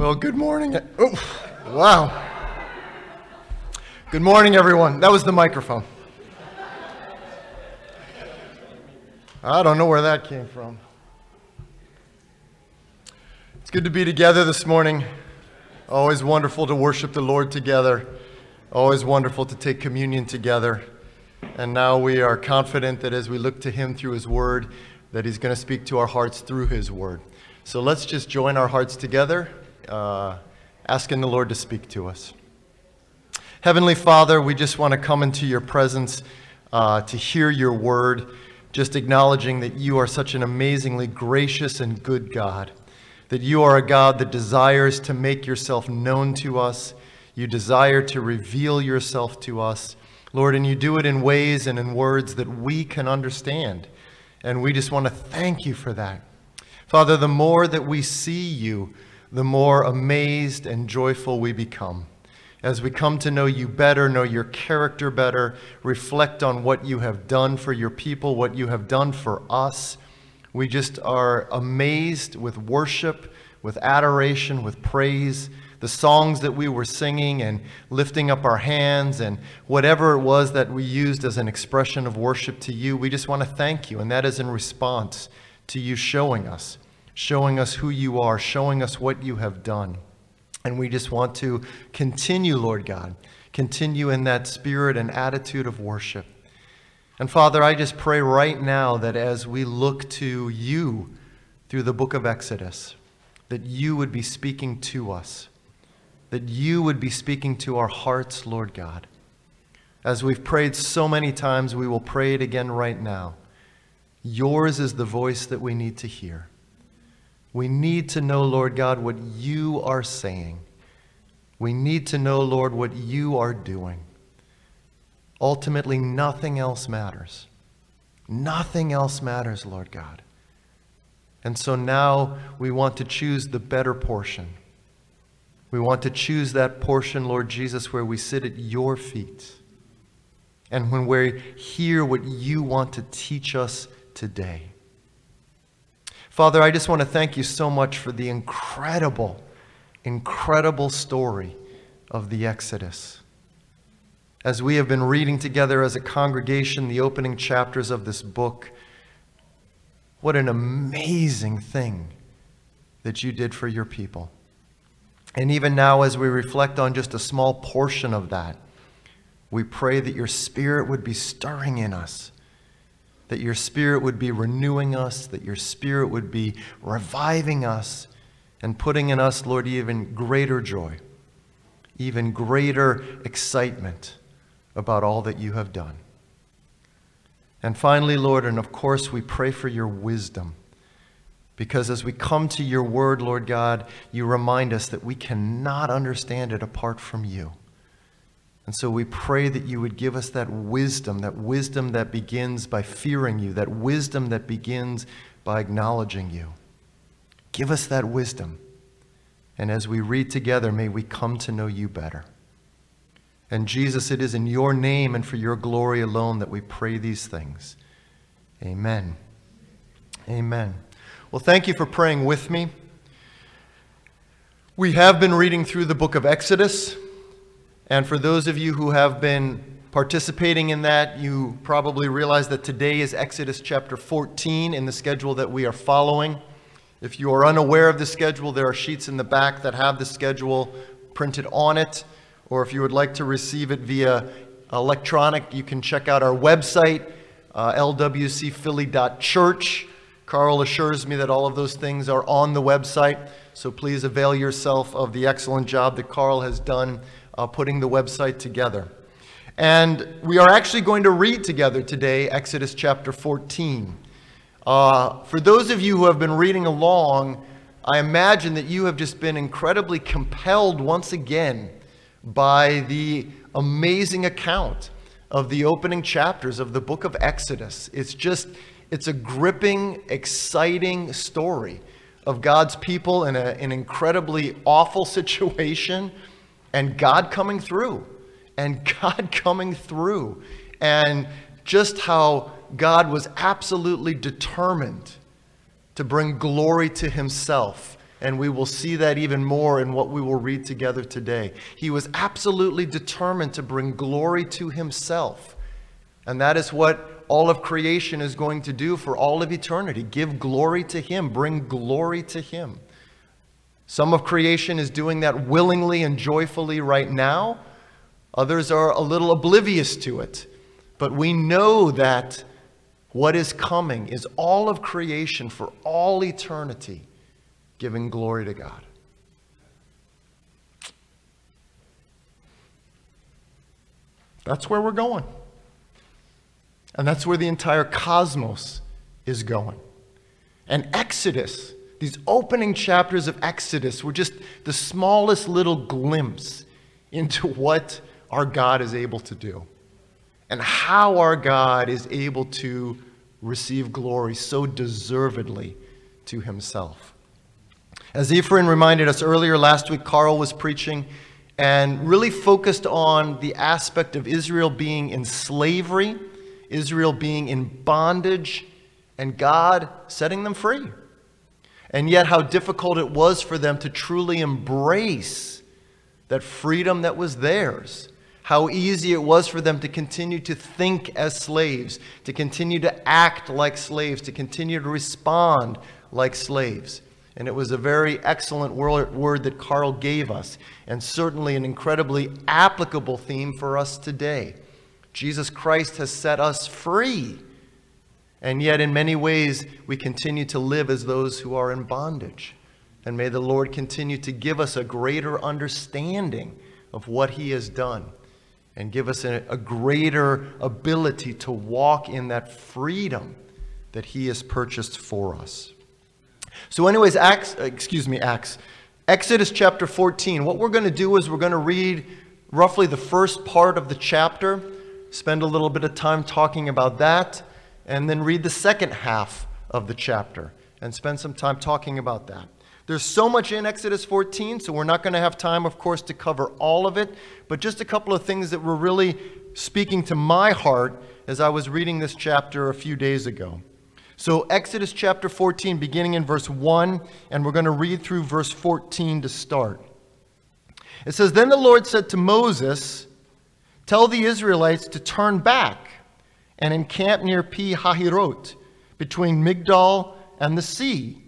Well, good morning. Oh, wow. Good morning, everyone. That was the microphone. I don't know where that came from. It's good to be together this morning. Always wonderful to worship the Lord together. Always wonderful to take communion together. And now we are confident that as we look to Him through His Word, that He's going to speak to our hearts through His Word. So let's just join our hearts together, uh, asking the Lord to speak to us. Heavenly Father, we just want to come into your presence uh, to hear your word, just acknowledging that you are such an amazingly gracious and good God, that you are a God that desires to make yourself known to us. You desire to reveal yourself to us, Lord, and you do it in ways and in words that we can understand. And we just want to thank you for that. Father, the more that we see you, the more amazed and joyful we become. As we come to know you better, know your character better, reflect on what you have done for your people, what you have done for us, we just are amazed with worship, with adoration, with praise. The songs that we were singing and lifting up our hands and whatever it was that we used as an expression of worship to you, we just want to thank you. And that is in response to you showing us, showing us who you are, showing us what you have done. And we just want to continue, Lord God, continue in that spirit and attitude of worship. And Father, I just pray right now that as we look to you through the book of Exodus, that you would be speaking to us, that you would be speaking to our hearts, Lord God. As we've prayed so many times, we will pray it again right now. Yours is the voice that we need to hear. We need to know, Lord God, what you are saying. We need to know, Lord, what you are doing. Ultimately, nothing else matters. Nothing else matters, Lord God. And so now we want to choose the better portion. We want to choose that portion, Lord Jesus, where we sit at your feet. And when we hear what you want to teach us today. Father, I just want to thank you so much for the incredible, incredible story of the Exodus. As we have been reading together as a congregation the opening chapters of this book, what an amazing thing that you did for your people. And even now, as we reflect on just a small portion of that, we pray that your Spirit would be stirring in us that your Spirit would be renewing us, that your Spirit would be reviving us and putting in us, Lord, even greater joy, even greater excitement about all that you have done. And finally, Lord, and of course, we pray for your wisdom. Because as we come to your word, Lord God, you remind us that we cannot understand it apart from you. And so we pray that you would give us that wisdom, that wisdom that begins by fearing you, that wisdom that begins by acknowledging you. Give us that wisdom. And as we read together, may we come to know you better. And Jesus, it is in your name and for your glory alone that we pray these things. Amen. Amen. Well, thank you for praying with me. We have been reading through the book of Exodus. And for those of you who have been participating in that, you probably realize that today is Exodus chapter 14 in the schedule that we are following. If you are unaware of the schedule, there are sheets in the back that have the schedule printed on it. Or if you would like to receive it via electronic, you can check out our website, uh, lwcphilly.church. Carl assures me that all of those things are on the website, so please avail yourself of the excellent job that Carl has done uh, putting the website together. And we are actually going to read together today Exodus chapter 14. Uh, for those of you who have been reading along, I imagine that you have just been incredibly compelled once again by the amazing account of the opening chapters of the book of Exodus. It's just, it's a gripping, exciting story of God's people in a, an incredibly awful situation and God coming through, and God coming through, and just how God was absolutely determined to bring glory to himself And we will see that even more in what we will read together today. He was absolutely determined to bring glory to himself. And that is what all of creation is going to do for all of eternity give glory to him, bring glory to him. Some of creation is doing that willingly and joyfully right now. Others are a little oblivious to it. But we know that what is coming is all of creation for all eternity giving glory to God. That's where we're going. And that's where the entire cosmos is going. And Exodus, these opening chapters of Exodus, were just the smallest little glimpse into what our God is able to do and how our God is able to receive glory so deservedly to himself. As Ephraim reminded us earlier last week, Carl was preaching and really focused on the aspect of Israel being in slavery, Israel being in bondage, and God setting them free. And yet, how difficult it was for them to truly embrace that freedom that was theirs how easy it was for them to continue to think as slaves, to continue to act like slaves, to continue to respond like slaves. And it was a very excellent word that Carl gave us, and certainly an incredibly applicable theme for us today. Jesus Christ has set us free, and yet in many ways we continue to live as those who are in bondage. And may the Lord continue to give us a greater understanding of what He has done and give us a, a greater ability to walk in that freedom that He has purchased for us. So, anyways, Acts, uh, excuse me, Acts, Exodus chapter 14. What we're going to do is we're going to read roughly the first part of the chapter, spend a little bit of time talking about that, and then read the second half of the chapter and spend some time talking about that. There's so much in Exodus 14, so we're not going to have time, of course, to cover all of it, but just a couple of things that were really speaking to my heart as I was reading this chapter a few days ago. So, Exodus chapter 14, beginning in verse 1, and we're going to read through verse 14 to start. It says, Then the Lord said to Moses, Tell the Israelites to turn back and encamp near Pi Hahiroth, between Migdol and the sea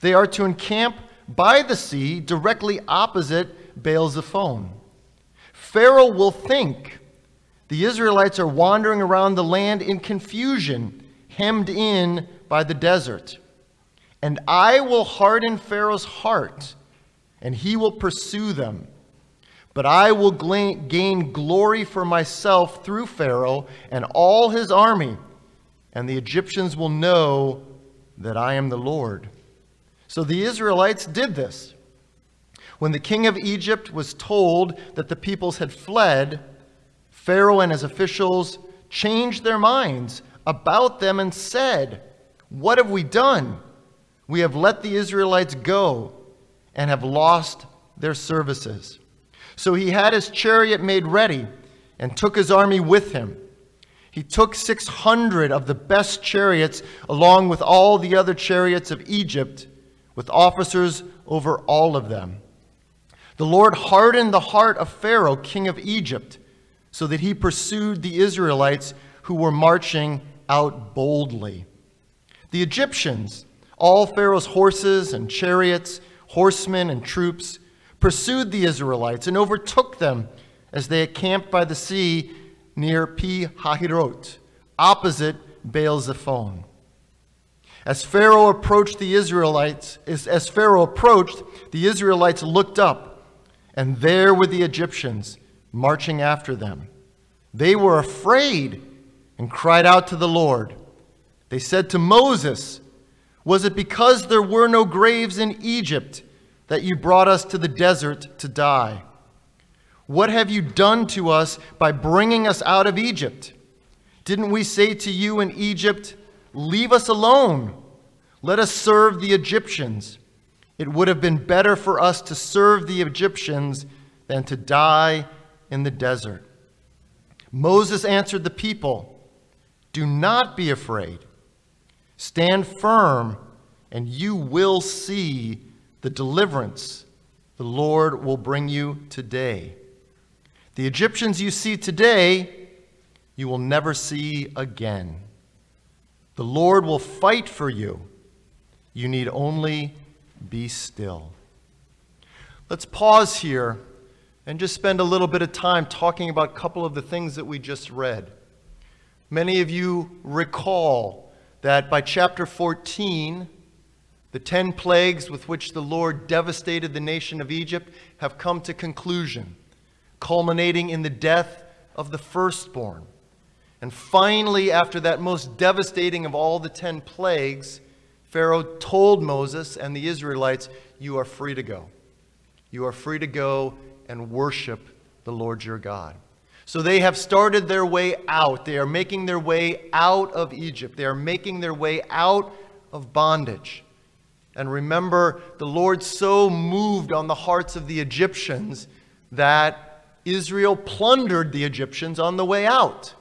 they are to encamp by the sea directly opposite Baal Zephon. Pharaoh will think the Israelites are wandering around the land in confusion, hemmed in by the desert. And I will harden Pharaoh's heart, and he will pursue them. But I will gain glory for myself through Pharaoh and all his army, and the Egyptians will know that I am the Lord. So the Israelites did this. When the king of Egypt was told that the peoples had fled, Pharaoh and his officials changed their minds about them and said, What have we done? We have let the Israelites go and have lost their services. So he had his chariot made ready and took his army with him. He took 600 of the best chariots along with all the other chariots of Egypt with officers over all of them. The Lord hardened the heart of Pharaoh, king of Egypt, so that he pursued the Israelites who were marching out boldly. The Egyptians, all Pharaoh's horses and chariots, horsemen and troops, pursued the Israelites and overtook them as they camped by the sea near Pi Hahiroth, opposite Baal Zephon. As Pharaoh approached the Israelites, as Pharaoh approached, the Israelites looked up, and there were the Egyptians marching after them. They were afraid and cried out to the Lord. They said to Moses, Was it because there were no graves in Egypt that you brought us to the desert to die? What have you done to us by bringing us out of Egypt? Didn't we say to you in Egypt, Leave us alone. Let us serve the Egyptians. It would have been better for us to serve the Egyptians than to die in the desert. Moses answered the people Do not be afraid. Stand firm, and you will see the deliverance the Lord will bring you today. The Egyptians you see today, you will never see again. The Lord will fight for you. You need only be still. Let's pause here and just spend a little bit of time talking about a couple of the things that we just read. Many of you recall that by chapter 14, the ten plagues with which the Lord devastated the nation of Egypt have come to conclusion, culminating in the death of the firstborn. And finally, after that most devastating of all the ten plagues, Pharaoh told Moses and the Israelites, You are free to go. You are free to go and worship the Lord your God. So they have started their way out. They are making their way out of Egypt. They are making their way out of bondage. And remember, the Lord so moved on the hearts of the Egyptians that Israel plundered the Egyptians on the way out.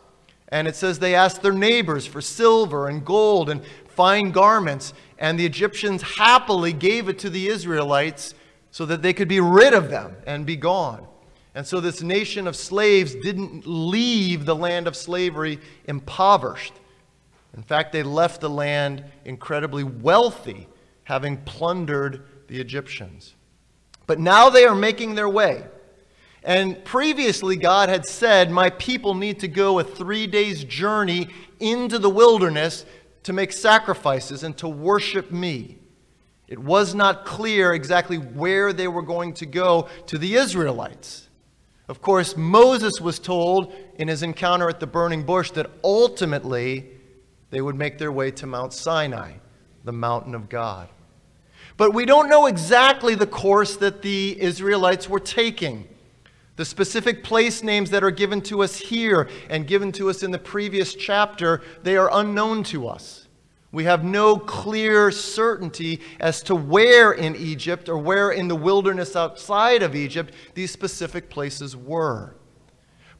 And it says they asked their neighbors for silver and gold and fine garments, and the Egyptians happily gave it to the Israelites so that they could be rid of them and be gone. And so this nation of slaves didn't leave the land of slavery impoverished. In fact, they left the land incredibly wealthy having plundered the Egyptians. But now they are making their way. And previously, God had said, My people need to go a three days journey into the wilderness to make sacrifices and to worship me. It was not clear exactly where they were going to go to the Israelites. Of course, Moses was told in his encounter at the burning bush that ultimately they would make their way to Mount Sinai, the mountain of God. But we don't know exactly the course that the Israelites were taking. The specific place names that are given to us here and given to us in the previous chapter, they are unknown to us. We have no clear certainty as to where in Egypt or where in the wilderness outside of Egypt these specific places were.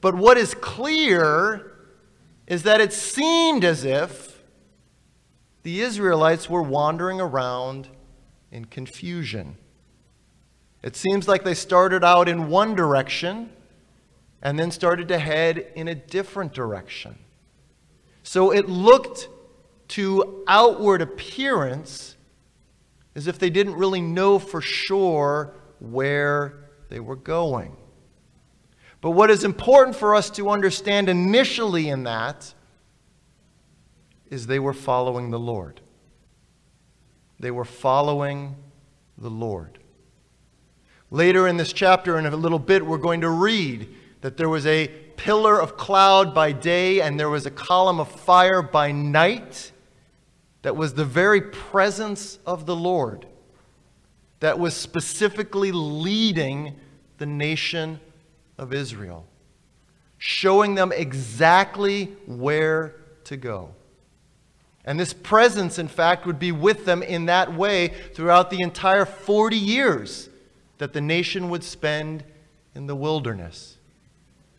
But what is clear is that it seemed as if the Israelites were wandering around in confusion. It seems like they started out in one direction and then started to head in a different direction. So it looked to outward appearance as if they didn't really know for sure where they were going. But what is important for us to understand initially in that is they were following the Lord. They were following the Lord. Later in this chapter, in a little bit, we're going to read that there was a pillar of cloud by day and there was a column of fire by night that was the very presence of the Lord that was specifically leading the nation of Israel, showing them exactly where to go. And this presence, in fact, would be with them in that way throughout the entire 40 years that the nation would spend in the wilderness.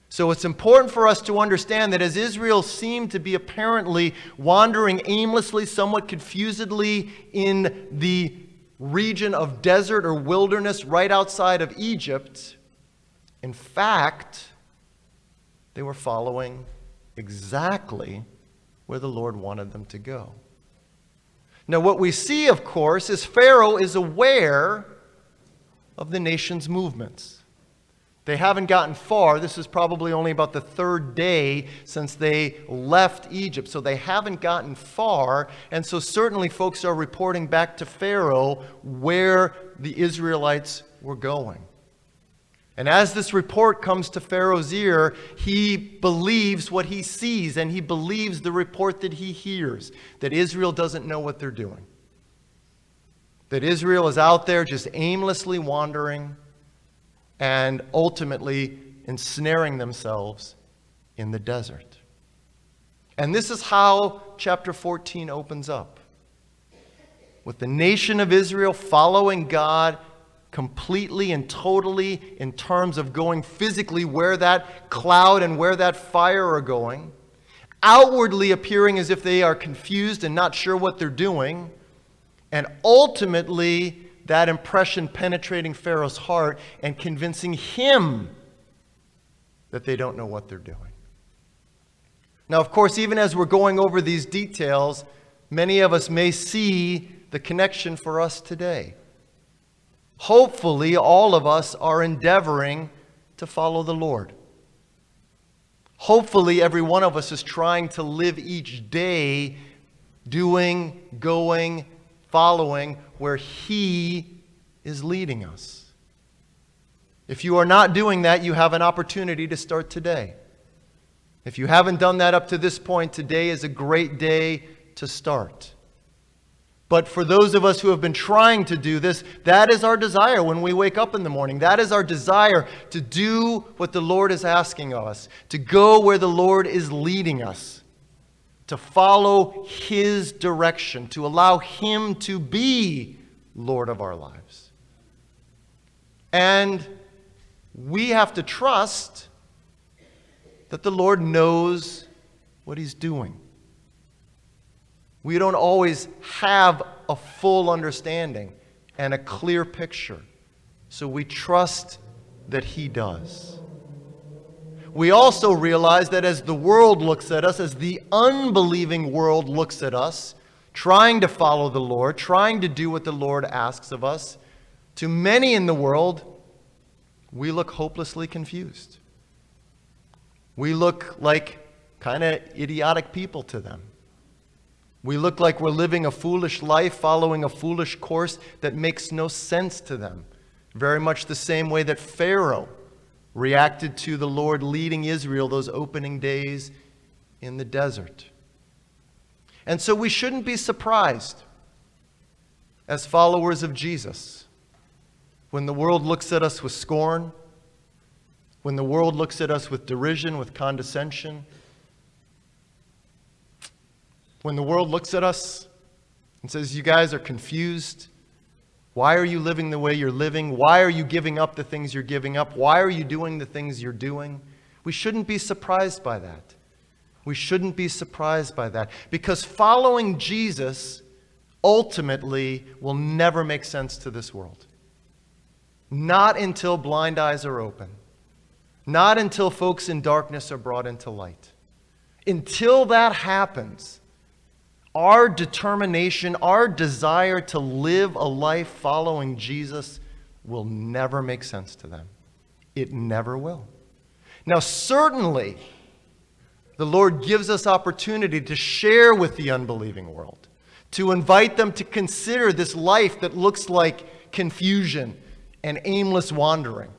So it's important for us to understand that as Israel seemed to be apparently wandering aimlessly, somewhat confusedly in the region of desert or wilderness right outside of Egypt, in fact, they were following exactly where the Lord wanted them to go. Now, what we see, of course, is Pharaoh is aware of the nation's movements. They haven't gotten far. This is probably only about the third day since they left Egypt. So they haven't gotten far. And so certainly folks are reporting back to Pharaoh where the Israelites were going. And as this report comes to Pharaoh's ear, he believes what he sees and he believes the report that he hears that Israel doesn't know what they're doing. That Israel is out there just aimlessly wandering and ultimately ensnaring themselves in the desert. And this is how chapter 14 opens up with the nation of Israel following God completely and totally in terms of going physically where that cloud and where that fire are going, outwardly appearing as if they are confused and not sure what they're doing, and ultimately that impression penetrating Pharaoh's heart and convincing him that they don't know what they're doing. Now, of course, even as we're going over these details, many of us may see the connection for us today. Hopefully, all of us are endeavoring to follow the Lord. Hopefully, every one of us is trying to live each day doing, going, following where He is leading us. If you are not doing that, you have an opportunity to start today. If you haven't done that up to this point, today is a great day to start. But for those of us who have been trying to do this, that is our desire when we wake up in the morning. That is our desire to do what the Lord is asking of us, to go where the Lord is leading us, to follow His direction, to allow Him to be Lord of our lives. And we have to trust that the Lord knows what He's doing. We don't always have a full understanding and a clear picture. So we trust that He does. We also realize that as the world looks at us, as the unbelieving world looks at us, trying to follow the Lord, trying to do what the Lord asks of us, to many in the world, we look hopelessly confused. We look like kind of idiotic people to them. We look like we're living a foolish life, following a foolish course that makes no sense to them. Very much the same way that Pharaoh reacted to the Lord leading Israel those opening days in the desert. And so we shouldn't be surprised as followers of Jesus when the world looks at us with scorn, when the world looks at us with derision, with condescension when the world looks at us and says, You guys are confused. Why are you living the way you're living? Why are you giving up the things you're giving up? Why are you doing the things you're doing? We shouldn't be surprised by that. We shouldn't be surprised by that because following Jesus ultimately will never make sense to this world. Not until blind eyes are open. Not until folks in darkness are brought into light. Until that happens, our determination, our desire to live a life following Jesus will never make sense to them. It never will. Now, certainly, the Lord gives us opportunity to share with the unbelieving world, to invite them to consider this life that looks like confusion and aimless wandering.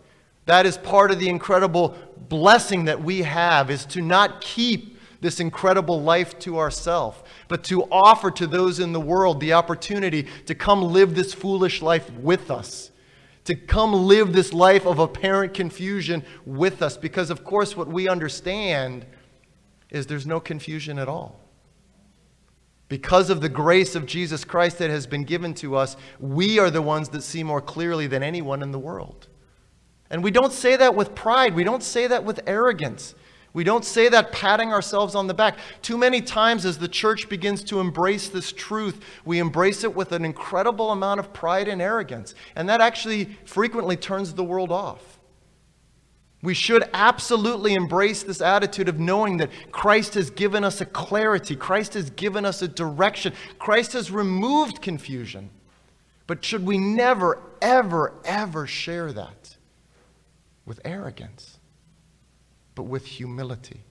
That is part of the incredible blessing that we have is to not keep this incredible life to ourselves, but to offer to those in the world the opportunity to come live this foolish life with us, to come live this life of apparent confusion with us. Because, of course, what we understand is there's no confusion at all. Because of the grace of Jesus Christ that has been given to us, we are the ones that see more clearly than anyone in the world. And we don't say that with pride. We don't say that with arrogance. We don't say that patting ourselves on the back. Too many times, as the church begins to embrace this truth, we embrace it with an incredible amount of pride and arrogance. And that actually frequently turns the world off. We should absolutely embrace this attitude of knowing that Christ has given us a clarity, Christ has given us a direction, Christ has removed confusion. But should we never, ever, ever share that with arrogance? But with humility.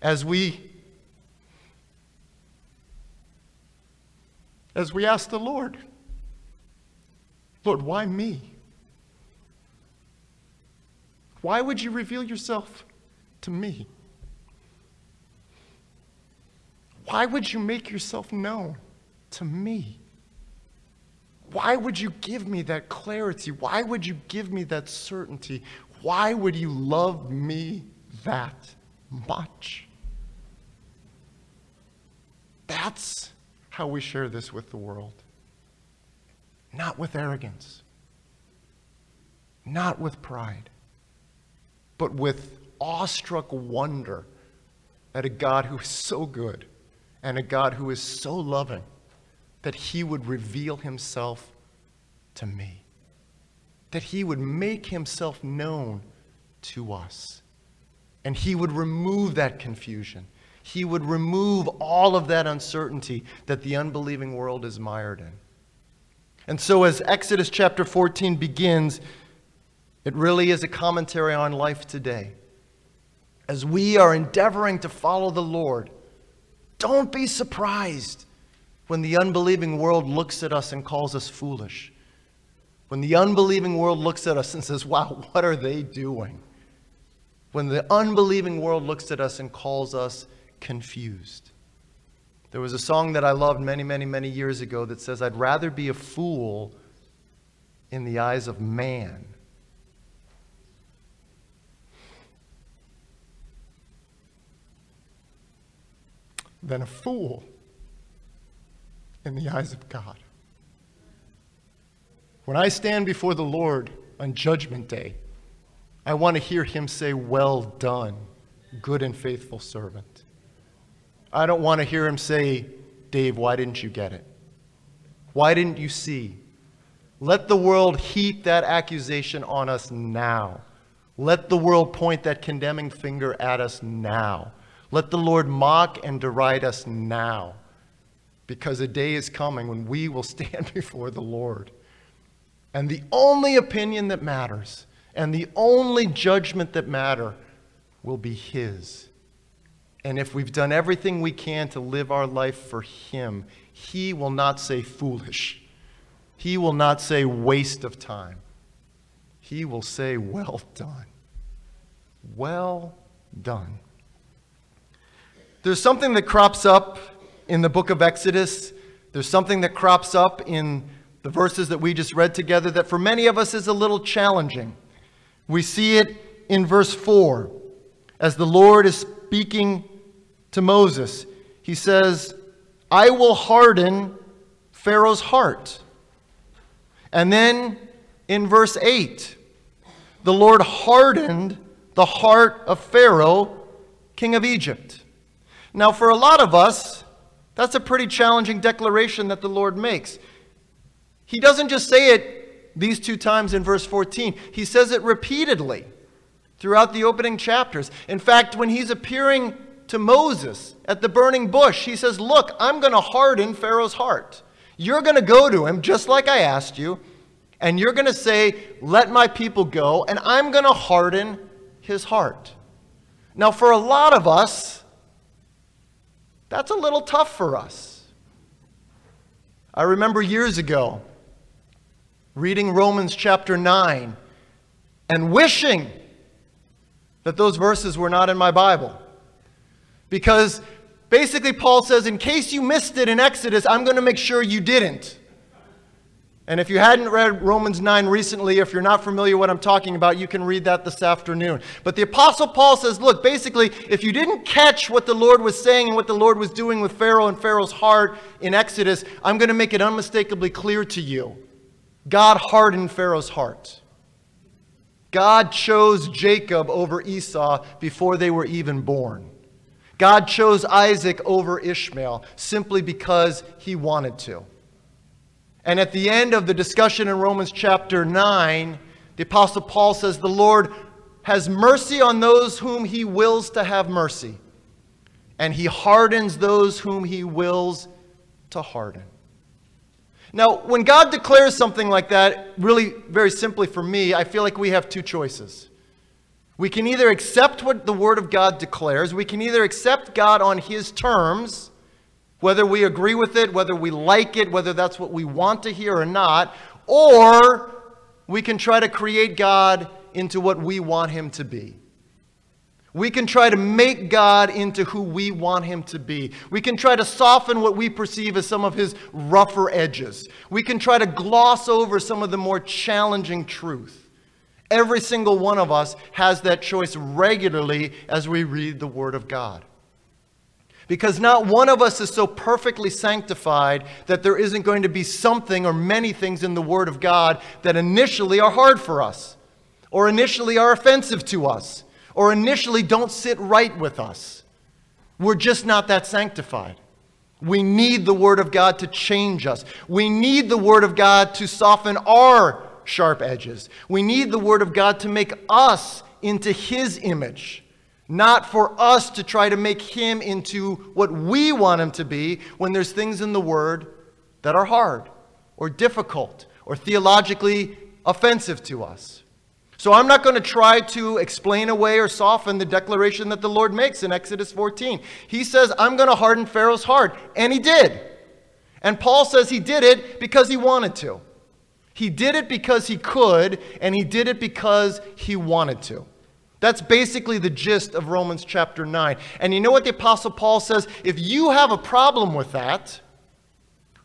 As we as we ask the Lord, Lord, why me? Why would you reveal yourself to me? Why would you make yourself known to me? Why would you give me that clarity? Why would you give me that certainty? Why would you love me that much? That's how we share this with the world. Not with arrogance, not with pride, but with awestruck wonder at a God who is so good and a God who is so loving that he would reveal himself to me. That he would make himself known to us. And he would remove that confusion. He would remove all of that uncertainty that the unbelieving world is mired in. And so, as Exodus chapter 14 begins, it really is a commentary on life today. As we are endeavoring to follow the Lord, don't be surprised when the unbelieving world looks at us and calls us foolish. When the unbelieving world looks at us and says, Wow, what are they doing? When the unbelieving world looks at us and calls us confused. There was a song that I loved many, many, many years ago that says, I'd rather be a fool in the eyes of man than a fool in the eyes of God. When I stand before the Lord on Judgment Day, I want to hear him say, Well done, good and faithful servant. I don't want to hear him say, Dave, why didn't you get it? Why didn't you see? Let the world heap that accusation on us now. Let the world point that condemning finger at us now. Let the Lord mock and deride us now, because a day is coming when we will stand before the Lord. And the only opinion that matters and the only judgment that matter will be His. And if we've done everything we can to live our life for Him, He will not say foolish. He will not say waste of time. He will say, Well done. Well done. There's something that crops up in the book of Exodus. There's something that crops up in the verses that we just read together that for many of us is a little challenging. We see it in verse 4 as the Lord is speaking to Moses. He says, I will harden Pharaoh's heart. And then in verse 8, the Lord hardened the heart of Pharaoh, king of Egypt. Now, for a lot of us, that's a pretty challenging declaration that the Lord makes. He doesn't just say it these two times in verse 14, he says it repeatedly throughout the opening chapters. In fact, when he's appearing to Moses at the burning bush, he says, Look, I'm going to harden Pharaoh's heart. You're going to go to him just like I asked you, and you're going to say, Let my people go, and I'm going to harden his heart. Now, for a lot of us, that's a little tough for us. I remember years ago reading Romans chapter 9 and wishing that those verses were not in my Bible. Because basically, Paul says, in case you missed it in Exodus, I'm going to make sure you didn't. And if you hadn't read Romans 9 recently, if you're not familiar what I'm talking about, you can read that this afternoon. But the Apostle Paul says, look, basically, if you didn't catch what the Lord was saying and what the Lord was doing with Pharaoh and Pharaoh's heart in Exodus, I'm going to make it unmistakably clear to you. God hardened Pharaoh's heart. God chose Jacob over Esau before they were even born. God chose Isaac over Ishmael simply because he wanted to. And at the end of the discussion in Romans chapter 9, the Apostle Paul says, The Lord has mercy on those whom he wills to have mercy, and he hardens those whom he wills to harden. Now, when God declares something like that, really very simply for me, I feel like we have two choices. We can either accept what the Word of God declares, we can either accept God on His terms whether we agree with it, whether we like it, whether that's what we want to hear or not, or we can try to create God into what we want him to be. We can try to make God into who we want him to be. We can try to soften what we perceive as some of his rougher edges. We can try to gloss over some of the more challenging truth. Every single one of us has that choice regularly as we read the Word of God. Because not one of us is so perfectly sanctified that there isn't going to be something or many things in the Word of God that initially are hard for us, or initially are offensive to us, or initially don't sit right with us. We're just not that sanctified. We need the Word of God to change us. We need the Word of God to soften our sharp edges. We need the Word of God to make us into His image, not for us to try to make Him into what we want Him to be when there's things in the Word that are hard or difficult or theologically offensive to us. So I'm not going to try to explain away or soften the declaration that the Lord makes in Exodus 14. He says, I'm going to harden Pharaoh's heart. And he did. And Paul says he did it because he wanted to. He did it because he could, and he did it because he wanted to. That's basically the gist of Romans chapter 9. And you know what the Apostle Paul says? If you have a problem with that,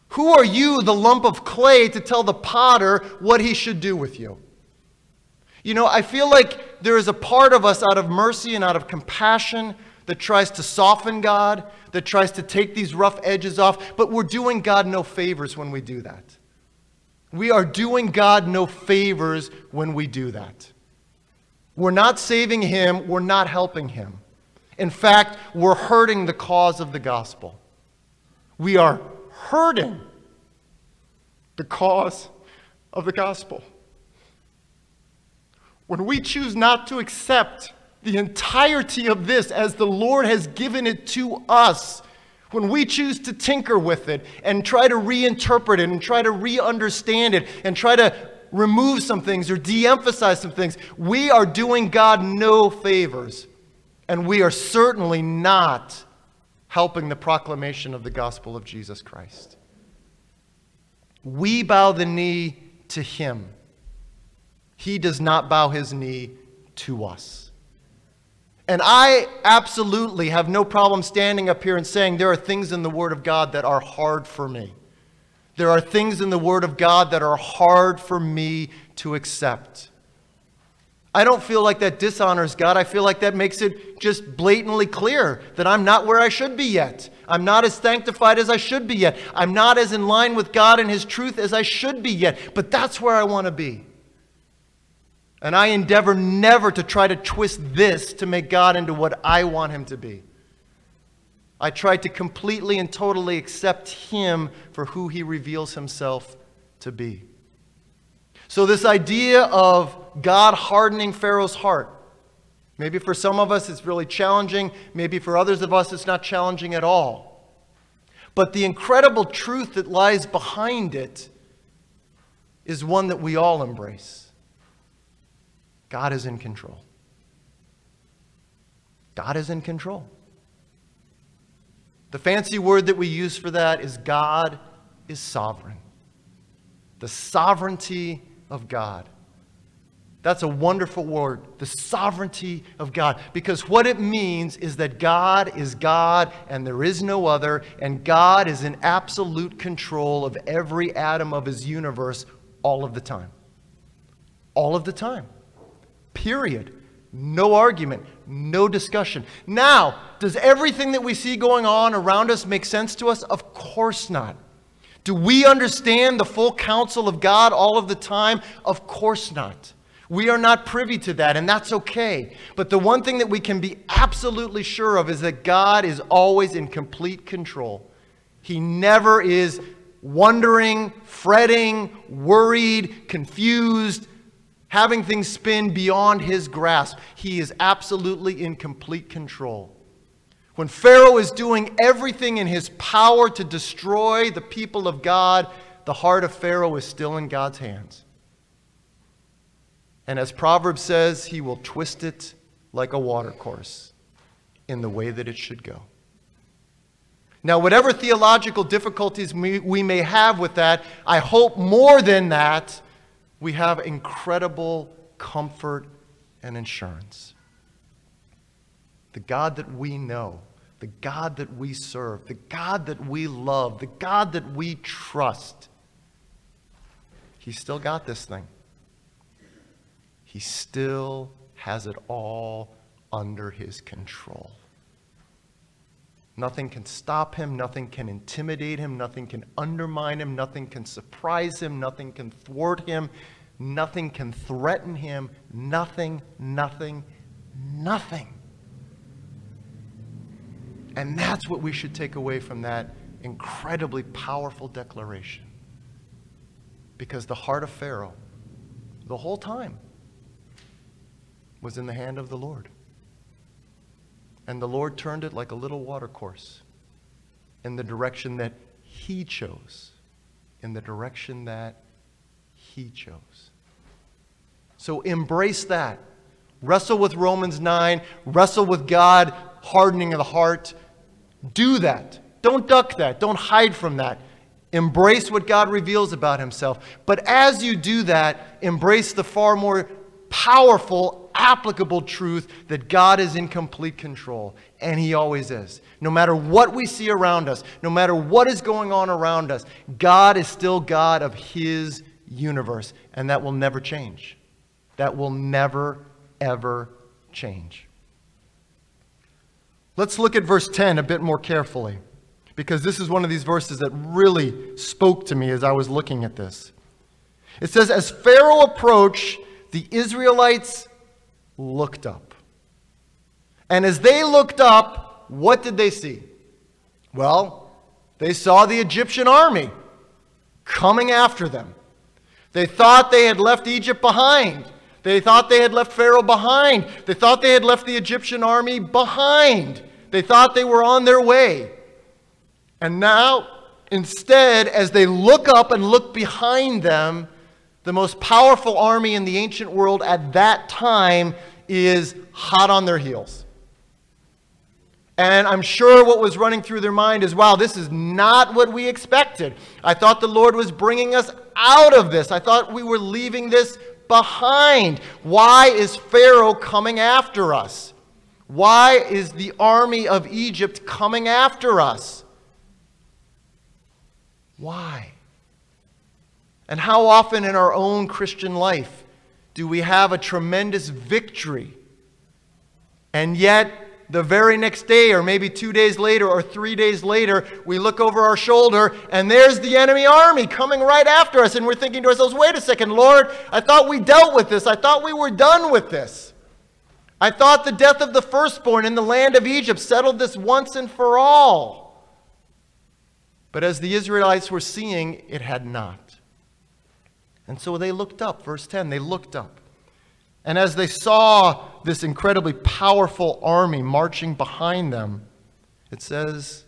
who are you, the lump of clay, to tell the potter what he should do with you? You know, I feel like there is a part of us out of mercy and out of compassion that tries to soften God, that tries to take these rough edges off, but we're doing God no favors when we do that. We are doing God no favors when we do that. We're not saving Him, we're not helping Him. In fact, we're hurting the cause of the gospel. We are hurting the cause of the gospel when we choose not to accept the entirety of this as the Lord has given it to us, when we choose to tinker with it and try to reinterpret it and try to re understand it and try to remove some things or de emphasize some things, we are doing God no favors. And we are certainly not helping the proclamation of the gospel of Jesus Christ. We bow the knee to Him. He does not bow his knee to us. And I absolutely have no problem standing up here and saying there are things in the Word of God that are hard for me. There are things in the Word of God that are hard for me to accept. I don't feel like that dishonors God. I feel like that makes it just blatantly clear that I'm not where I should be yet. I'm not as sanctified as I should be yet. I'm not as in line with God and His truth as I should be yet. But that's where I want to be. And I endeavor never to try to twist this to make God into what I want him to be. I try to completely and totally accept him for who he reveals himself to be. So, this idea of God hardening Pharaoh's heart, maybe for some of us it's really challenging, maybe for others of us it's not challenging at all. But the incredible truth that lies behind it is one that we all embrace. God is in control. God is in control. The fancy word that we use for that is God is sovereign. The sovereignty of God. That's a wonderful word, the sovereignty of God. Because what it means is that God is God and there is no other, and God is in absolute control of every atom of his universe all of the time. All of the time. Period. No argument, no discussion. Now, does everything that we see going on around us make sense to us? Of course not. Do we understand the full counsel of God all of the time? Of course not. We are not privy to that, and that's okay. But the one thing that we can be absolutely sure of is that God is always in complete control. He never is wondering, fretting, worried, confused, having things spin beyond his grasp. He is absolutely in complete control. When Pharaoh is doing everything in his power to destroy the people of God, the heart of Pharaoh is still in God's hands. And as Proverbs says, he will twist it like a watercourse in the way that it should go. Now, whatever theological difficulties we, may have with that, I hope more than that we have incredible comfort and insurance. The God that we know, the God that we serve, the God that we love, the God that we trust, He's still got this thing. He still has it all under His control. Nothing can stop him. Nothing can intimidate him. Nothing can undermine him. Nothing can surprise him. Nothing can thwart him. Nothing can threaten him. Nothing, nothing, nothing. And that's what we should take away from that incredibly powerful declaration. Because the heart of Pharaoh, the whole time, was in the hand of the Lord. And the Lord turned it like a little watercourse in the direction that He chose, in the direction that He chose. So embrace that. Wrestle with Romans 9, wrestle with God, hardening of the heart. Do that. Don't duck that. Don't hide from that. Embrace what God reveals about Himself. But as you do that, embrace the far more powerful, applicable truth that God is in complete control. And He always is. No matter what we see around us, no matter what is going on around us, God is still God of His universe. And that will never change. That will never, ever change. Let's look at verse 10 a bit more carefully because this is one of these verses that really spoke to me as I was looking at this. It says, As Pharaoh approached, the Israelites looked up. And as they looked up, what did they see? Well, they saw the Egyptian army coming after them. They thought they had left Egypt behind. They thought they had left Pharaoh behind. They thought they had left the Egyptian army behind. They thought they were on their way. And now, instead, as they look up and look behind them, the most powerful army in the ancient world at that time is hot on their heels. And I'm sure what was running through their mind is wow, this is not what we expected. I thought the Lord was bringing us out of this. I thought we were leaving this behind. Why is Pharaoh coming after us? Why is the army of Egypt coming after us? Why? And how often in our own Christian life do we have a tremendous victory? And yet, the very next day, or maybe two days later, or three days later, we look over our shoulder and there's the enemy army coming right after us. And we're thinking to ourselves, wait a second, Lord, I thought we dealt with this. I thought we were done with this. I thought the death of the firstborn in the land of Egypt settled this once and for all. But as the Israelites were seeing, it had not. And so they looked up. Verse 10 they looked up. And as they saw this incredibly powerful army marching behind them, it says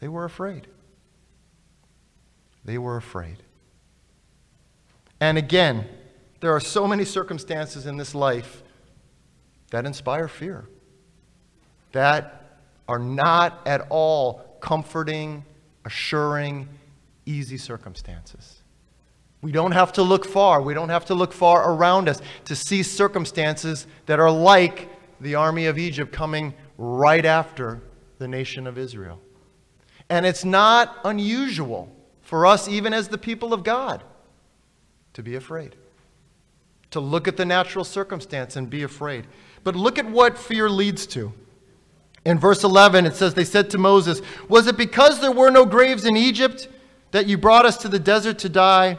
they were afraid. They were afraid. And again, there are so many circumstances in this life that inspire fear, that are not at all comforting assuring, easy circumstances. We don't have to look far. We don't have to look far around us to see circumstances that are like the army of Egypt coming right after the nation of Israel. And it's not unusual for us, even as the people of God, to be afraid, to look at the natural circumstance and be afraid. But look at what fear leads to. In verse 11, it says, They said to Moses, Was it because there were no graves in Egypt that you brought us to the desert to die?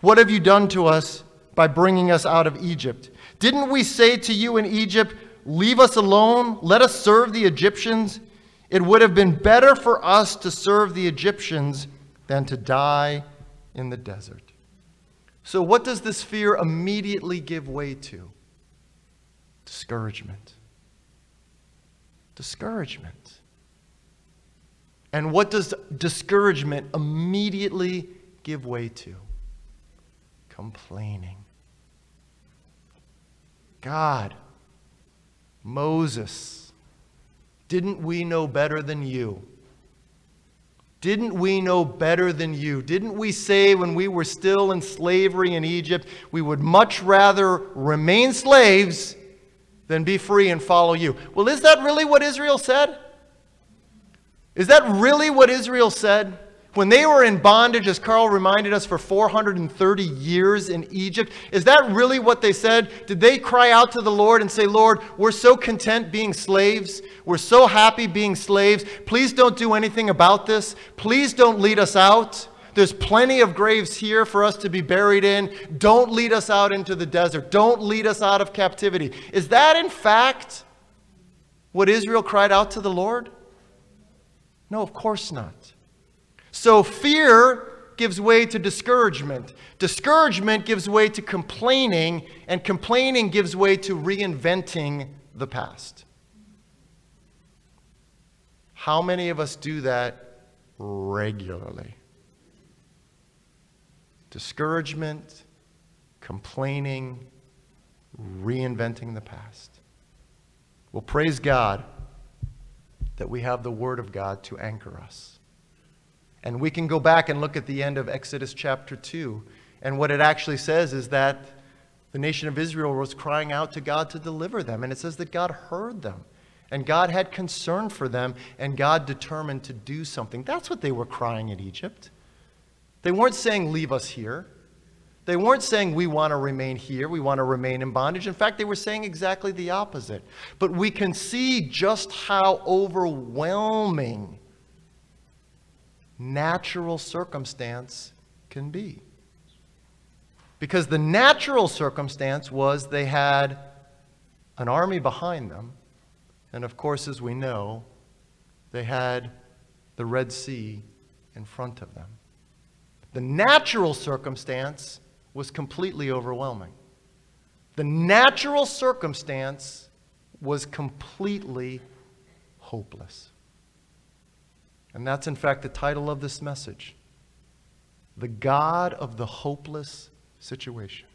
What have you done to us by bringing us out of Egypt? Didn't we say to you in Egypt, Leave us alone, let us serve the Egyptians? It would have been better for us to serve the Egyptians than to die in the desert. So, what does this fear immediately give way to? Discouragement discouragement. And what does discouragement immediately give way to? Complaining. God, Moses, didn't we know better than you? Didn't we know better than you? Didn't we say when we were still in slavery in Egypt, we would much rather remain slaves than be free and follow you. Well, is that really what Israel said? Is that really what Israel said? When they were in bondage, as Carl reminded us, for 430 years in Egypt, is that really what they said? Did they cry out to the Lord and say, Lord, we're so content being slaves. We're so happy being slaves. Please don't do anything about this. Please don't lead us out. There's plenty of graves here for us to be buried in. Don't lead us out into the desert. Don't lead us out of captivity. Is that, in fact, what Israel cried out to the Lord? No, of course not. So fear gives way to discouragement. Discouragement gives way to complaining, and complaining gives way to reinventing the past. How many of us do that regularly? Discouragement, complaining, reinventing the past. Well, praise God that we have the Word of God to anchor us. And we can go back and look at the end of Exodus chapter 2. And what it actually says is that the nation of Israel was crying out to God to deliver them. And it says that God heard them. And God had concern for them, and God determined to do something. That's what they were crying in Egypt. They weren't saying, Leave us here. They weren't saying, We want to remain here, we want to remain in bondage. In fact, they were saying exactly the opposite. But we can see just how overwhelming natural circumstance can be. Because the natural circumstance was they had an army behind them and of course, as we know, they had the Red Sea in front of them. The natural circumstance was completely overwhelming. The natural circumstance was completely hopeless. And that's, in fact, the title of this message The God of the Hopeless Situation.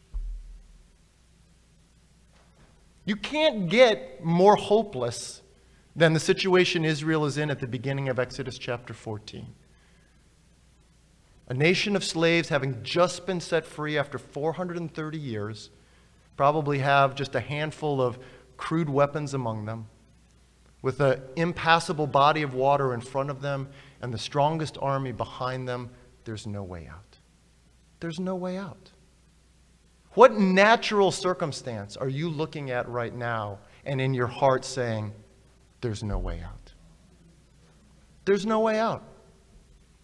You can't get more hopeless than the situation Israel is in at the beginning of Exodus chapter 14. A nation of slaves, having just been set free after 430 years, probably have just a handful of crude weapons among them, with an impassable body of water in front of them and the strongest army behind them, there's no way out. There's no way out. What natural circumstance are you looking at right now and in your heart saying, there's no way out? There's no way out.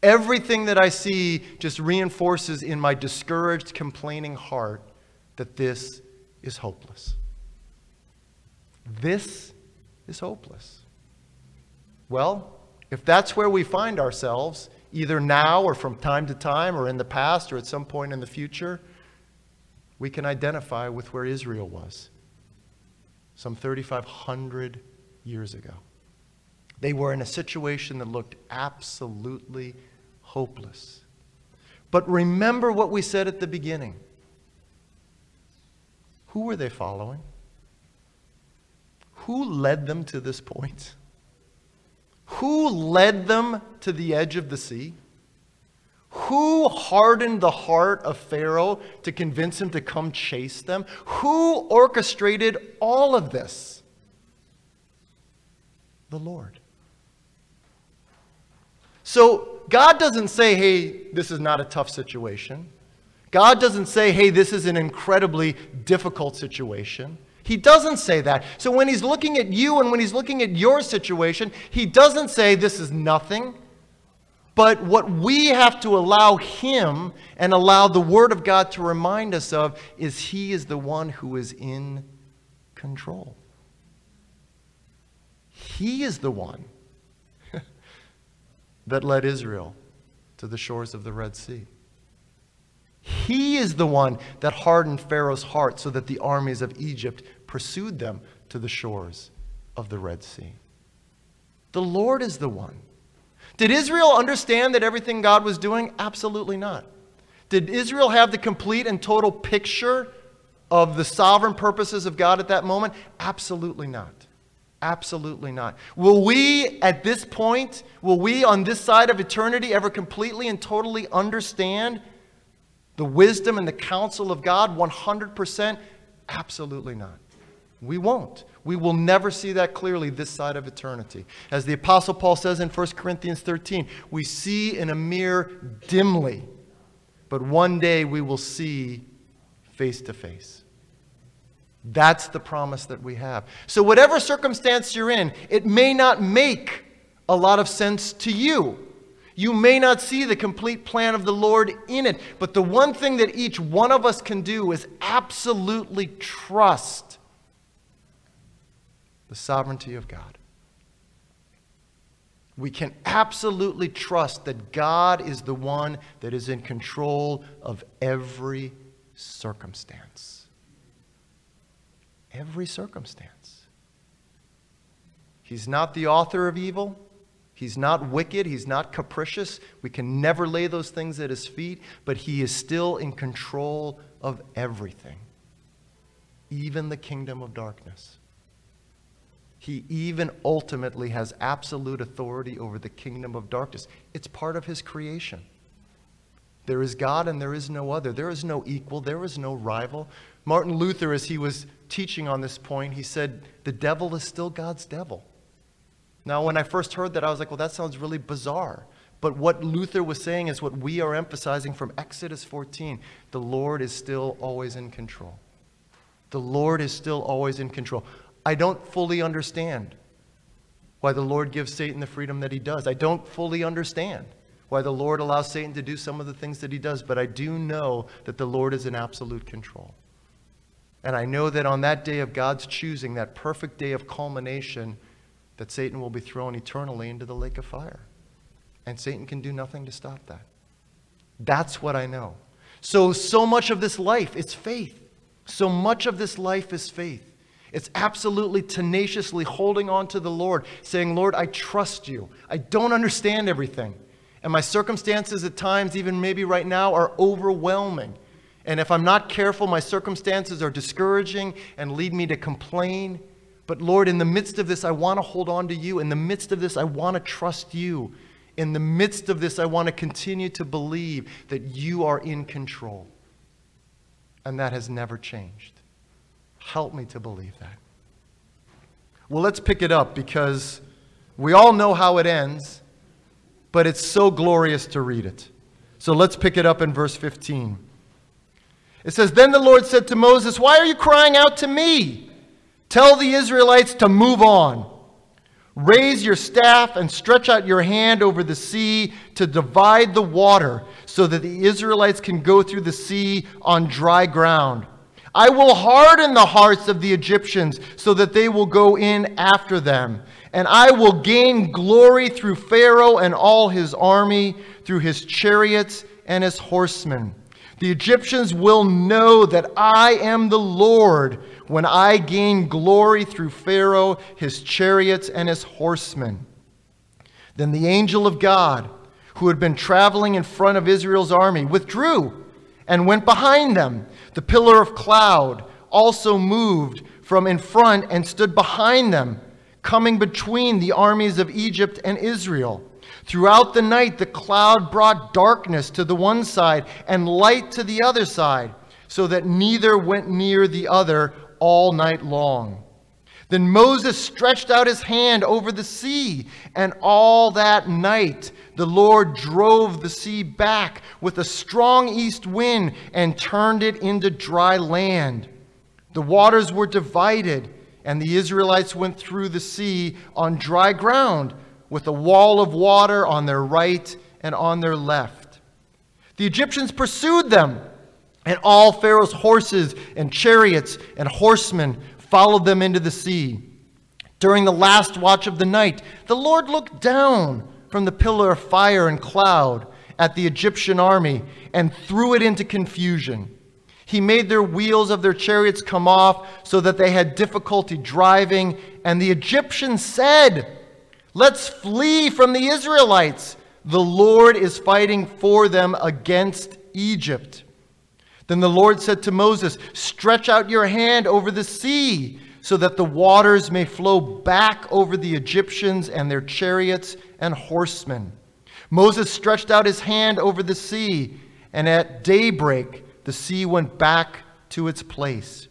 Everything that I see just reinforces in my discouraged, complaining heart that this is hopeless. This is hopeless. Well, if that's where we find ourselves, either now or from time to time or in the past or at some point in the future, we can identify with where Israel was some 3,500 years ago. They were in a situation that looked absolutely hopeless. But remember what we said at the beginning. Who were they following? Who led them to this point? Who led them to the edge of the sea? Who hardened the heart of Pharaoh to convince him to come chase them? Who orchestrated all of this? The Lord. So God doesn't say, hey, this is not a tough situation. God doesn't say, hey, this is an incredibly difficult situation. He doesn't say that. So when he's looking at you and when he's looking at your situation, he doesn't say this is nothing. But what we have to allow Him and allow the Word of God to remind us of is He is the one who is in control. He is the one that led Israel to the shores of the Red Sea. He is the one that hardened Pharaoh's heart so that the armies of Egypt pursued them to the shores of the Red Sea. The Lord is the one did Israel understand that everything God was doing? Absolutely not. Did Israel have the complete and total picture of the sovereign purposes of God at that moment? Absolutely not. Absolutely not. Will we, at this point, will we on this side of eternity ever completely and totally understand the wisdom and the counsel of God 100%? Absolutely not. We won't. We will never see that clearly this side of eternity. As the Apostle Paul says in 1 Corinthians 13, we see in a mirror dimly, but one day we will see face to face. That's the promise that we have. So, whatever circumstance you're in, it may not make a lot of sense to you. You may not see the complete plan of the Lord in it, but the one thing that each one of us can do is absolutely trust the sovereignty of God. We can absolutely trust that God is the one that is in control of every circumstance. Every circumstance. He's not the author of evil. He's not wicked. He's not capricious. We can never lay those things at his feet, but he is still in control of everything, even the kingdom of darkness. He even ultimately has absolute authority over the kingdom of darkness. It's part of his creation. There is God and there is no other. There is no equal. There is no rival. Martin Luther, as he was teaching on this point, he said, The devil is still God's devil. Now, when I first heard that, I was like, well, that sounds really bizarre. But what Luther was saying is what we are emphasizing from Exodus 14 the Lord is still always in control. The Lord is still always in control. I don't fully understand why the Lord gives Satan the freedom that he does. I don't fully understand why the Lord allows Satan to do some of the things that he does, but I do know that the Lord is in absolute control. And I know that on that day of God's choosing, that perfect day of culmination, that Satan will be thrown eternally into the lake of fire. And Satan can do nothing to stop that. That's what I know. So, so much of this life is faith. So much of this life is faith. It's absolutely tenaciously holding on to the Lord, saying, Lord, I trust you. I don't understand everything. And my circumstances at times, even maybe right now, are overwhelming. And if I'm not careful, my circumstances are discouraging and lead me to complain. But Lord, in the midst of this, I want to hold on to you. In the midst of this, I want to trust you. In the midst of this, I want to continue to believe that you are in control. And that has never changed. Help me to believe that. Well, let's pick it up because we all know how it ends, but it's so glorious to read it. So let's pick it up in verse 15. It says, Then the Lord said to Moses, Why are you crying out to me? Tell the Israelites to move on. Raise your staff and stretch out your hand over the sea to divide the water so that the Israelites can go through the sea on dry ground. I will harden the hearts of the Egyptians so that they will go in after them. And I will gain glory through Pharaoh and all his army, through his chariots and his horsemen. The Egyptians will know that I am the Lord when I gain glory through Pharaoh, his chariots, and his horsemen. Then the angel of God, who had been traveling in front of Israel's army, withdrew and went behind them. The pillar of cloud also moved from in front and stood behind them, coming between the armies of Egypt and Israel. Throughout the night, the cloud brought darkness to the one side and light to the other side, so that neither went near the other all night long. Then Moses stretched out his hand over the sea, and all that night the Lord drove the sea back with a strong east wind and turned it into dry land. The waters were divided, and the Israelites went through the sea on dry ground with a wall of water on their right and on their left. The Egyptians pursued them, and all Pharaoh's horses and chariots and horsemen followed them into the sea. During the last watch of the night, the Lord looked down from the pillar of fire and cloud at the Egyptian army and threw it into confusion. He made their wheels of their chariots come off so that they had difficulty driving, and the Egyptians said, Let's flee from the Israelites. The Lord is fighting for them against Egypt. Then the Lord said to Moses, Stretch out your hand over the sea, so that the waters may flow back over the Egyptians and their chariots and horsemen. Moses stretched out his hand over the sea, and at daybreak the sea went back to its place.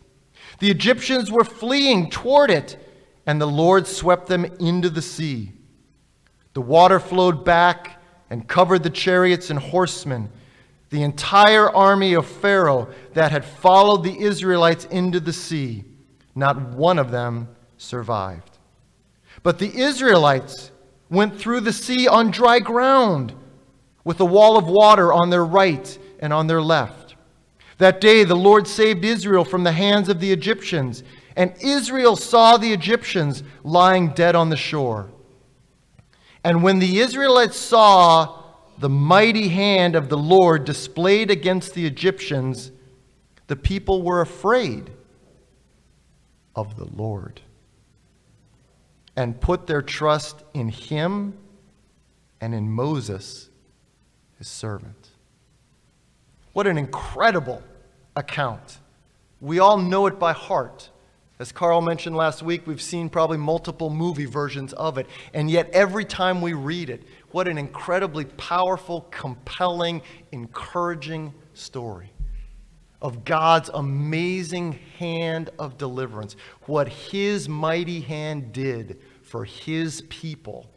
The Egyptians were fleeing toward it and the Lord swept them into the sea. The water flowed back and covered the chariots and horsemen, the entire army of Pharaoh that had followed the Israelites into the sea. Not one of them survived. But the Israelites went through the sea on dry ground, with a wall of water on their right and on their left. That day the Lord saved Israel from the hands of the Egyptians and Israel saw the Egyptians lying dead on the shore. And when the Israelites saw the mighty hand of the Lord displayed against the Egyptians, the people were afraid of the Lord and put their trust in him and in Moses, his servant. What an incredible account. We all know it by heart. As Carl mentioned last week, we've seen probably multiple movie versions of it. And yet, every time we read it, what an incredibly powerful, compelling, encouraging story of God's amazing hand of deliverance. What His mighty hand did for His people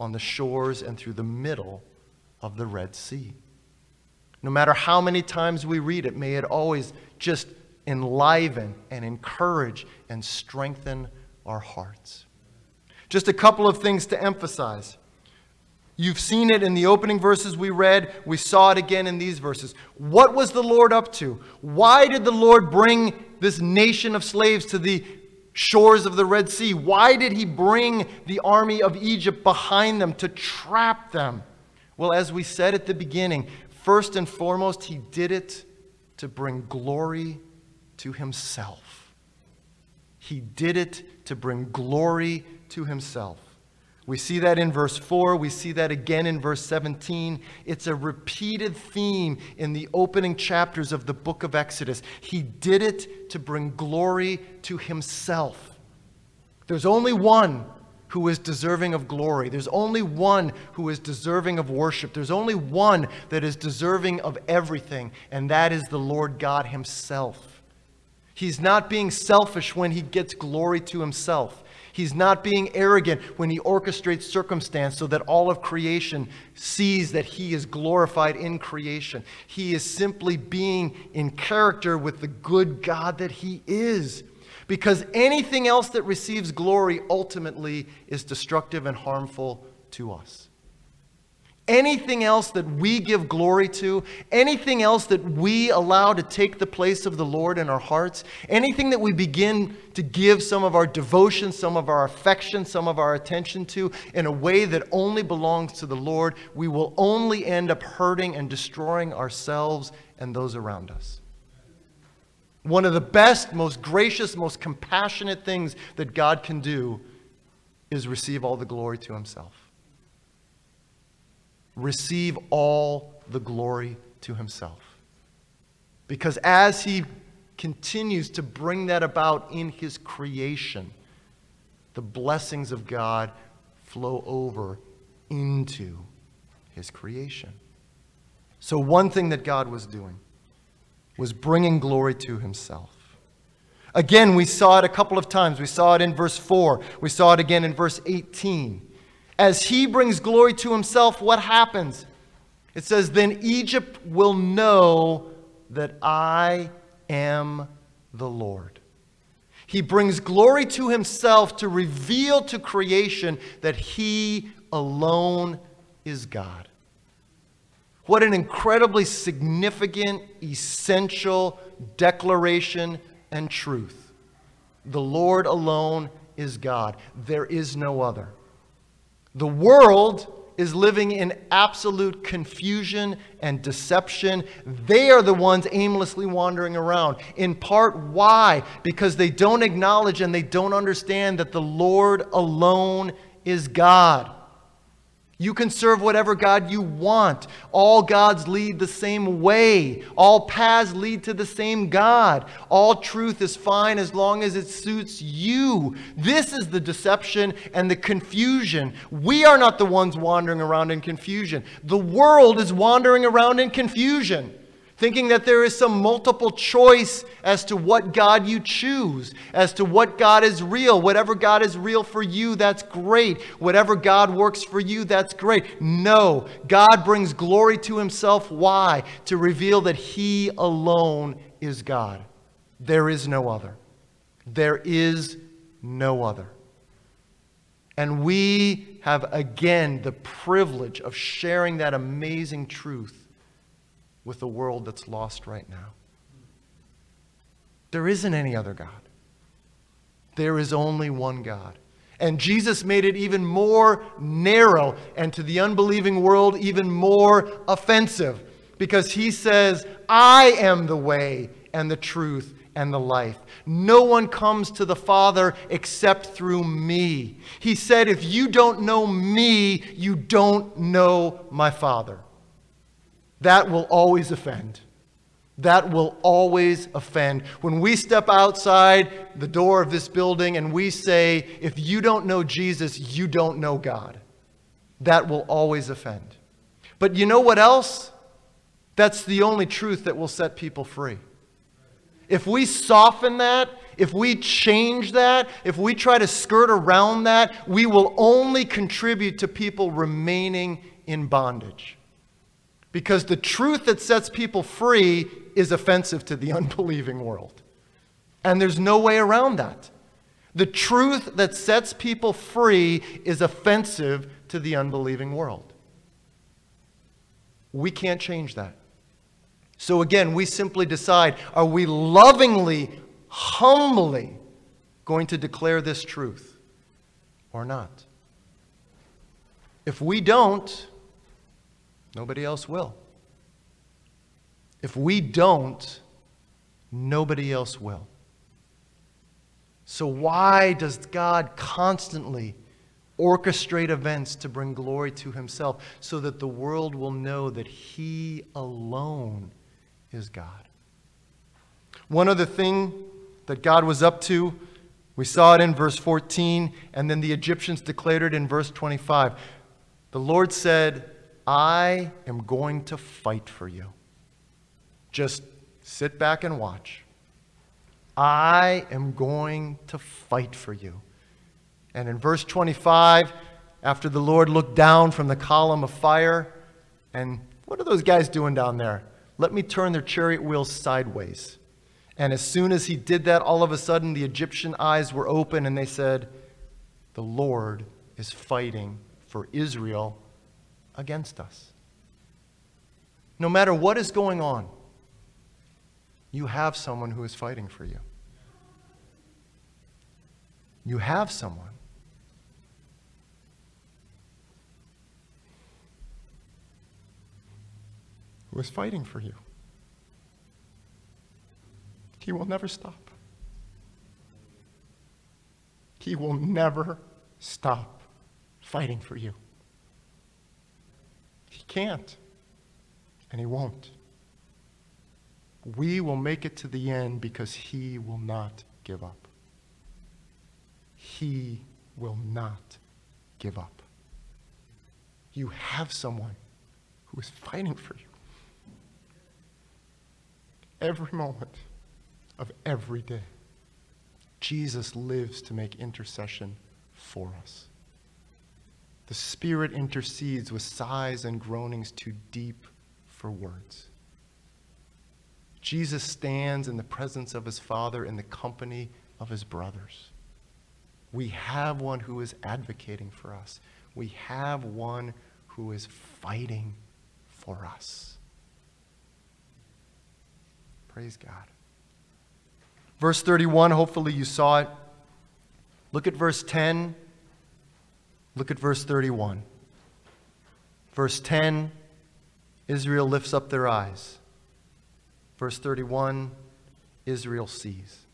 on the shores and through the middle of the Red Sea. No matter how many times we read it, may it always just enliven and encourage and strengthen our hearts. Just a couple of things to emphasize. You've seen it in the opening verses we read. We saw it again in these verses. What was the Lord up to? Why did the Lord bring this nation of slaves to the shores of the Red Sea? Why did he bring the army of Egypt behind them to trap them? Well, as we said at the beginning, first and foremost, he did it to bring glory to himself. He did it to bring glory to himself. We see that in verse 4. We see that again in verse 17. It's a repeated theme in the opening chapters of the book of Exodus. He did it to bring glory to himself. There's only one who is deserving of glory. There's only one who is deserving of worship. There's only one that is deserving of everything, and that is the Lord God himself. He's not being selfish when he gets glory to himself. He's not being arrogant when he orchestrates circumstance so that all of creation sees that he is glorified in creation. He is simply being in character with the good God that he is. Because anything else that receives glory ultimately is destructive and harmful to us anything else that we give glory to, anything else that we allow to take the place of the Lord in our hearts, anything that we begin to give some of our devotion, some of our affection, some of our attention to in a way that only belongs to the Lord, we will only end up hurting and destroying ourselves and those around us. One of the best, most gracious, most compassionate things that God can do is receive all the glory to himself receive all the glory to himself. Because as he continues to bring that about in his creation, the blessings of God flow over into his creation. So, one thing that God was doing was bringing glory to himself. Again, we saw it a couple of times. We saw it in verse 4, we saw it again in verse 18 as he brings glory to himself, what happens? It says, Then Egypt will know that I am the Lord. He brings glory to himself to reveal to creation that he alone is God. What an incredibly significant, essential declaration and truth. The Lord alone is God. There is no other. The world is living in absolute confusion and deception. They are the ones aimlessly wandering around. In part, why? Because they don't acknowledge and they don't understand that the Lord alone is God. You can serve whatever God you want. All gods lead the same way. All paths lead to the same God. All truth is fine as long as it suits you. This is the deception and the confusion. We are not the ones wandering around in confusion. The world is wandering around in confusion thinking that there is some multiple choice as to what God you choose, as to what God is real. Whatever God is real for you, that's great. Whatever God works for you, that's great. No, God brings glory to himself. Why? To reveal that he alone is God. There is no other. There is no other. And we have again the privilege of sharing that amazing truth with the world that's lost right now. There isn't any other God. There is only one God. And Jesus made it even more narrow and to the unbelieving world even more offensive because he says, I am the way and the truth and the life. No one comes to the Father except through me. He said, If you don't know me, you don't know my Father. That will always offend. That will always offend. When we step outside the door of this building and we say, If you don't know Jesus, you don't know God, that will always offend. But you know what else? That's the only truth that will set people free. If we soften that, if we change that, if we try to skirt around that, we will only contribute to people remaining in bondage. Because the truth that sets people free is offensive to the unbelieving world. And there's no way around that. The truth that sets people free is offensive to the unbelieving world. We can't change that. So again, we simply decide are we lovingly, humbly going to declare this truth or not? If we don't, nobody else will. If we don't, nobody else will. So, why does God constantly orchestrate events to bring glory to Himself so that the world will know that He alone is God. One other thing that God was up to, we saw it in verse 14, and then the Egyptians declared it in verse 25. The Lord said, I am going to fight for you. Just sit back and watch. I am going to fight for you. And in verse 25, after the Lord looked down from the column of fire, and what are those guys doing down there? Let me turn their chariot wheels sideways. And as soon as he did that, all of a sudden the Egyptian eyes were open and they said, The Lord is fighting for Israel against us. No matter what is going on, you have someone who is fighting for you. You have someone. who is fighting for you. He will never stop. He will never stop fighting for you. Can't, and he won't. We will make it to the end because he will not give up. He will not give up. You have someone who is fighting for you every moment of every day. Jesus lives to make intercession for us. The Spirit intercedes with sighs and groanings too deep for words. Jesus stands in the presence of his Father in the company of his brothers. We have one who is advocating for us. We have one who is fighting for us. Praise God. Verse 31, hopefully you saw it. Look at verse 10. Look at verse 31. Verse 10, Israel lifts up their eyes. Verse 31, Israel sees.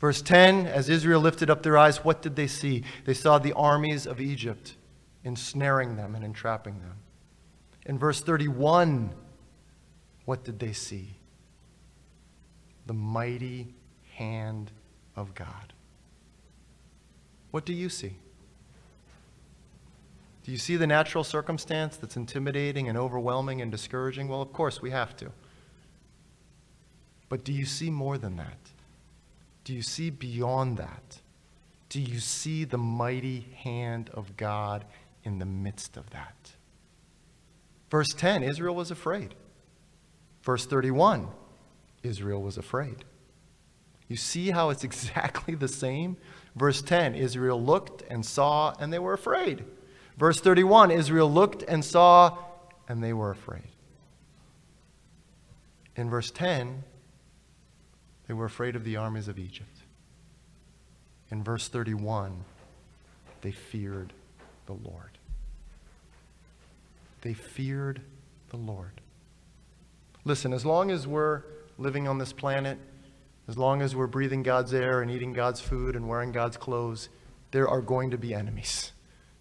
Verse 10, as Israel lifted up their eyes, what did they see? They saw the armies of Egypt ensnaring them and entrapping them. In verse 31, what did they see? the mighty hand of God. What do you see? Do you see the natural circumstance that's intimidating and overwhelming and discouraging? Well, of course, we have to. But do you see more than that? Do you see beyond that? Do you see the mighty hand of God in the midst of that? Verse 10 Israel was afraid. Verse 31 Israel was afraid. You see how it's exactly the same? Verse 10 Israel looked and saw, and they were afraid. Verse 31 Israel looked and saw, and they were afraid. In verse 10, they were afraid of the armies of Egypt. In verse 31, they feared the Lord. They feared the Lord. Listen, as long as we're living on this planet, as long as we're breathing God's air and eating God's food and wearing God's clothes, there are going to be enemies.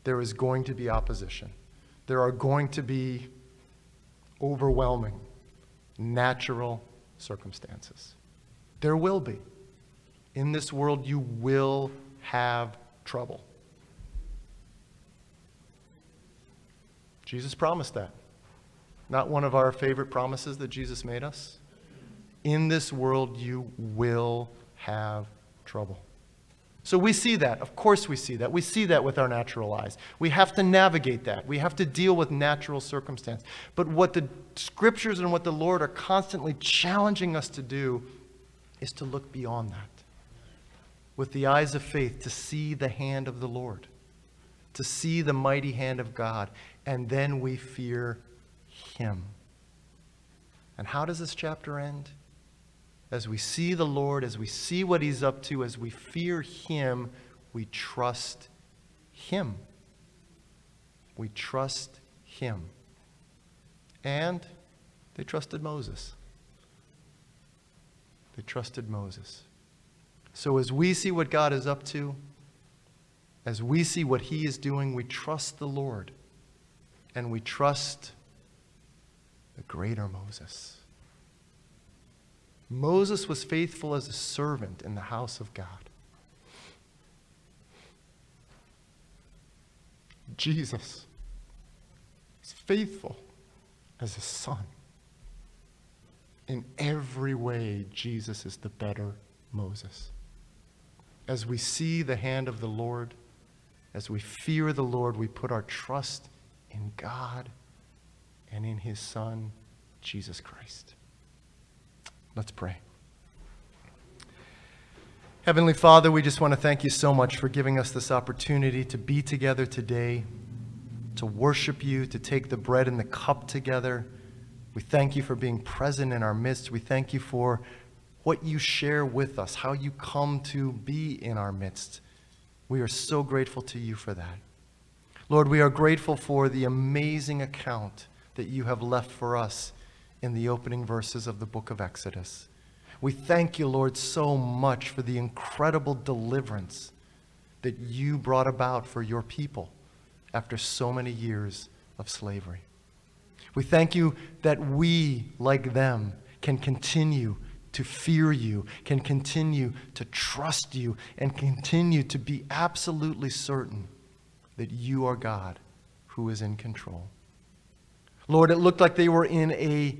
There is going to be opposition. There are going to be overwhelming natural circumstances. There will be. In this world, you will have trouble. Jesus promised that. Not one of our favorite promises that Jesus made us. In this world, you will have trouble. So we see that. Of course, we see that. We see that with our natural eyes. We have to navigate that. We have to deal with natural circumstance. But what the scriptures and what the Lord are constantly challenging us to do is to look beyond that with the eyes of faith, to see the hand of the Lord, to see the mighty hand of God. And then we fear Him. And how does this chapter end? As we see the Lord, as we see what He's up to, as we fear Him, we trust Him. We trust Him. And they trusted Moses. They trusted Moses. So as we see what God is up to, as we see what He is doing, we trust the Lord. And we trust the greater Moses. Moses was faithful as a servant in the house of God. Jesus is faithful as a son. In every way, Jesus is the better Moses. As we see the hand of the Lord, as we fear the Lord, we put our trust in God and in his Son, Jesus Christ. Let's pray. Heavenly Father, we just want to thank you so much for giving us this opportunity to be together today, to worship you, to take the bread and the cup together. We thank you for being present in our midst. We thank you for what you share with us, how you come to be in our midst. We are so grateful to you for that. Lord, we are grateful for the amazing account that you have left for us in the opening verses of the book of Exodus. We thank you, Lord, so much for the incredible deliverance that you brought about for your people after so many years of slavery. We thank you that we, like them, can continue to fear you, can continue to trust you, and continue to be absolutely certain that you are God who is in control. Lord, it looked like they were in a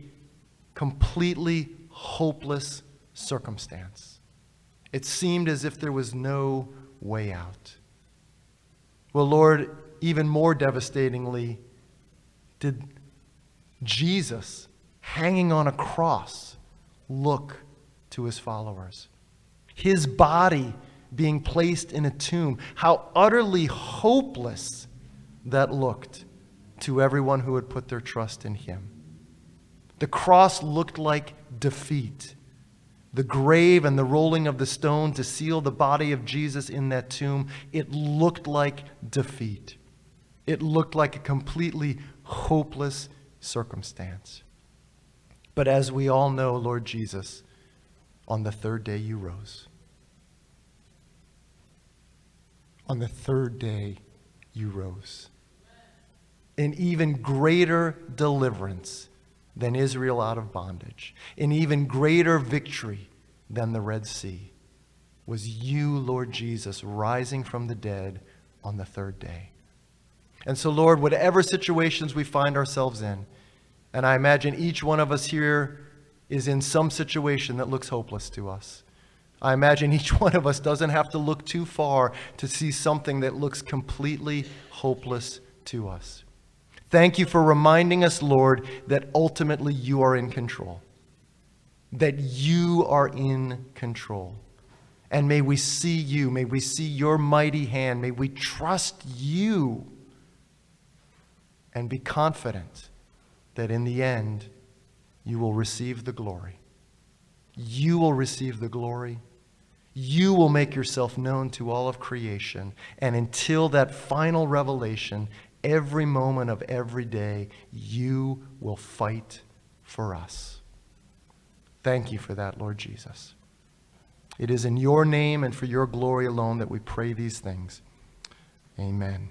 completely hopeless circumstance. It seemed as if there was no way out. Well, Lord, even more devastatingly, did Jesus hanging on a cross look to his followers? His body being placed in a tomb, how utterly hopeless that looked to everyone who had put their trust in him. The cross looked like defeat. The grave and the rolling of the stone to seal the body of Jesus in that tomb, it looked like defeat. It looked like a completely hopeless circumstance. But as we all know, Lord Jesus, on the third day you rose. On the third day you rose. An even greater deliverance than Israel out of bondage, an even greater victory than the Red Sea, was you, Lord Jesus, rising from the dead on the third day. And so, Lord, whatever situations we find ourselves in, and I imagine each one of us here is in some situation that looks hopeless to us. I imagine each one of us doesn't have to look too far to see something that looks completely hopeless to us. Thank you for reminding us, Lord, that ultimately you are in control. That you are in control. And may we see you. May we see your mighty hand. May we trust you and be confident that in the end, you will receive the glory. You will receive the glory. You will make yourself known to all of creation. And until that final revelation, every moment of every day, you will fight for us. Thank you for that, Lord Jesus. It is in your name and for your glory alone that we pray these things. Amen.